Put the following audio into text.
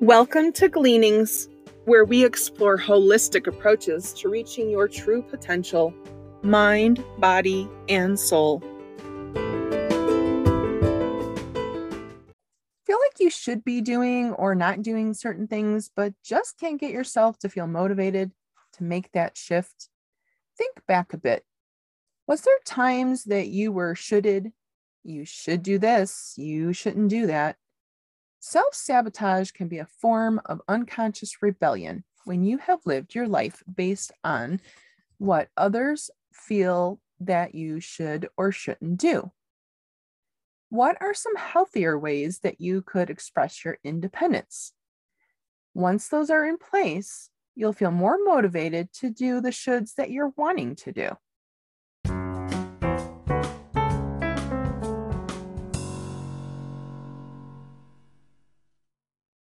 Welcome to Gleanings, where we explore holistic approaches to reaching your true potential mind, body, and soul. Feel like you should be doing or not doing certain things, but just can't get yourself to feel motivated to make that shift? Think back a bit. Was there times that you were shoulded? You should do this, you shouldn't do that Self sabotage can be a form of unconscious rebellion when you have lived your life based on what others feel that you should or shouldn't do. What are some healthier ways that you could express your independence? Once those are in place, you'll feel more motivated to do the shoulds that you're wanting to do.